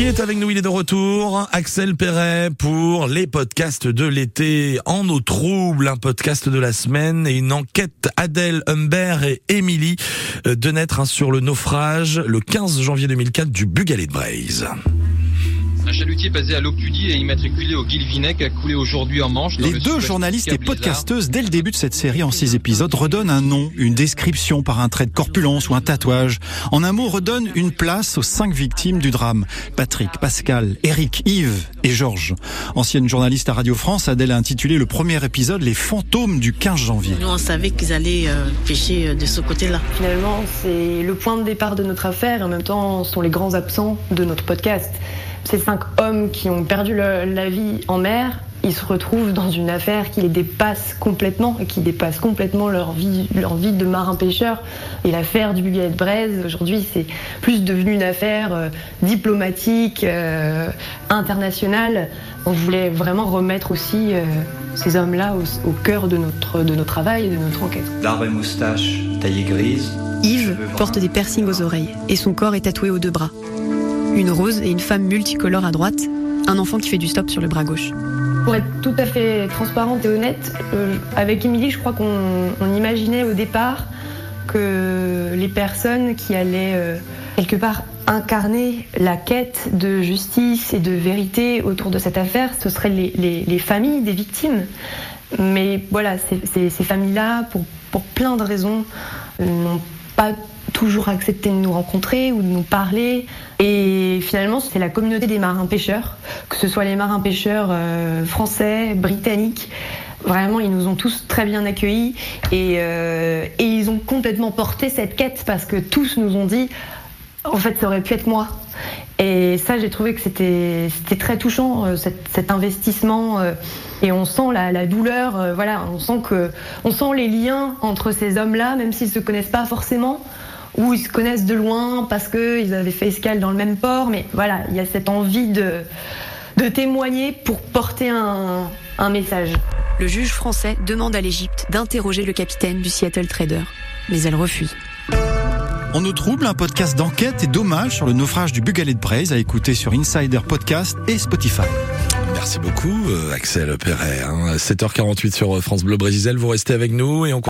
Il est avec nous, il est de retour. Axel Perret pour les podcasts de l'été en eau trouble, un podcast de la semaine et une enquête Adèle Humbert et Émilie de naître sur le naufrage le 15 janvier 2004 du Bugalet de Braise. Un chalutier basé à Locudie et immatriculé au Guilvinec a coulé aujourd'hui en Manche. Les deux journalistes et podcasteuses, dès le début de cette série en six épisodes, redonnent un nom, une description par un trait de corpulence ou un tatouage. En un mot, redonnent une place aux cinq victimes du drame. Patrick, Pascal, Eric, Yves et Georges. Ancienne journaliste à Radio France, Adèle a intitulé le premier épisode Les fantômes du 15 janvier. Nous, on savait qu'ils allaient euh, pêcher euh, de ce côté-là. Finalement, c'est le point de départ de notre affaire et en même temps, ce sont les grands absents de notre podcast. Ces cinq hommes qui ont perdu le- la vie en mer, ils se retrouvent dans une affaire qui les dépasse complètement et qui dépasse complètement leur vie, leur vie de marin-pêcheur. Et l'affaire du Bugalet de Braise, aujourd'hui, c'est plus devenu une affaire euh, diplomatique, euh, internationale. On voulait vraiment remettre aussi euh, ces hommes-là au, au cœur de notre, de notre travail et de notre enquête. Barbe et moustache taillée grise. Yves porte des piercings aux oreilles et son corps est tatoué aux deux bras. Une rose et une femme multicolore à droite, un enfant qui fait du stop sur le bras gauche. Pour être tout à fait transparente et honnête, euh, avec Émilie, je crois qu'on on imaginait au départ que les personnes qui allaient euh, quelque part incarner la quête de justice et de vérité autour de cette affaire, ce seraient les, les- les familles des victimes. Mais voilà, ces, familles-là, pour, pour plein de raisons, euh, n'ont toujours accepté de nous rencontrer ou de nous parler. Et finalement, c'est la communauté des marins-pêcheurs, que ce soit les marins-pêcheurs euh, français, britanniques. Vraiment, ils nous ont tous très bien accueillis euh, et ils ont complètement porté cette quête parce que tous nous ont dit, en fait, ça aurait pu être moi. Et ça, j'ai trouvé que c'était très touchant, euh, cet, investissement. euh, et on sent la, douleur, euh, voilà, on sent que, on sent les liens entre ces hommes-là, même s'ils se connaissent pas forcément, ou ils se connaissent de loin parce qu'ils avaient fait escale dans le même port. Mais voilà, il y a cette envie de, de témoigner pour porter un, un message. Le juge français demande à l'Égypte d'interroger le capitaine du Seattle Trader, mais elle refuse. On nous trouble, un podcast d'enquête et d'hommage sur le naufrage du Bugalet de Braise à écouter sur Insider Podcast et Spotify. Merci beaucoup, euh, Axel Perret. hein. 7h48 sur France Bleu Brésil. Vous restez avec nous et on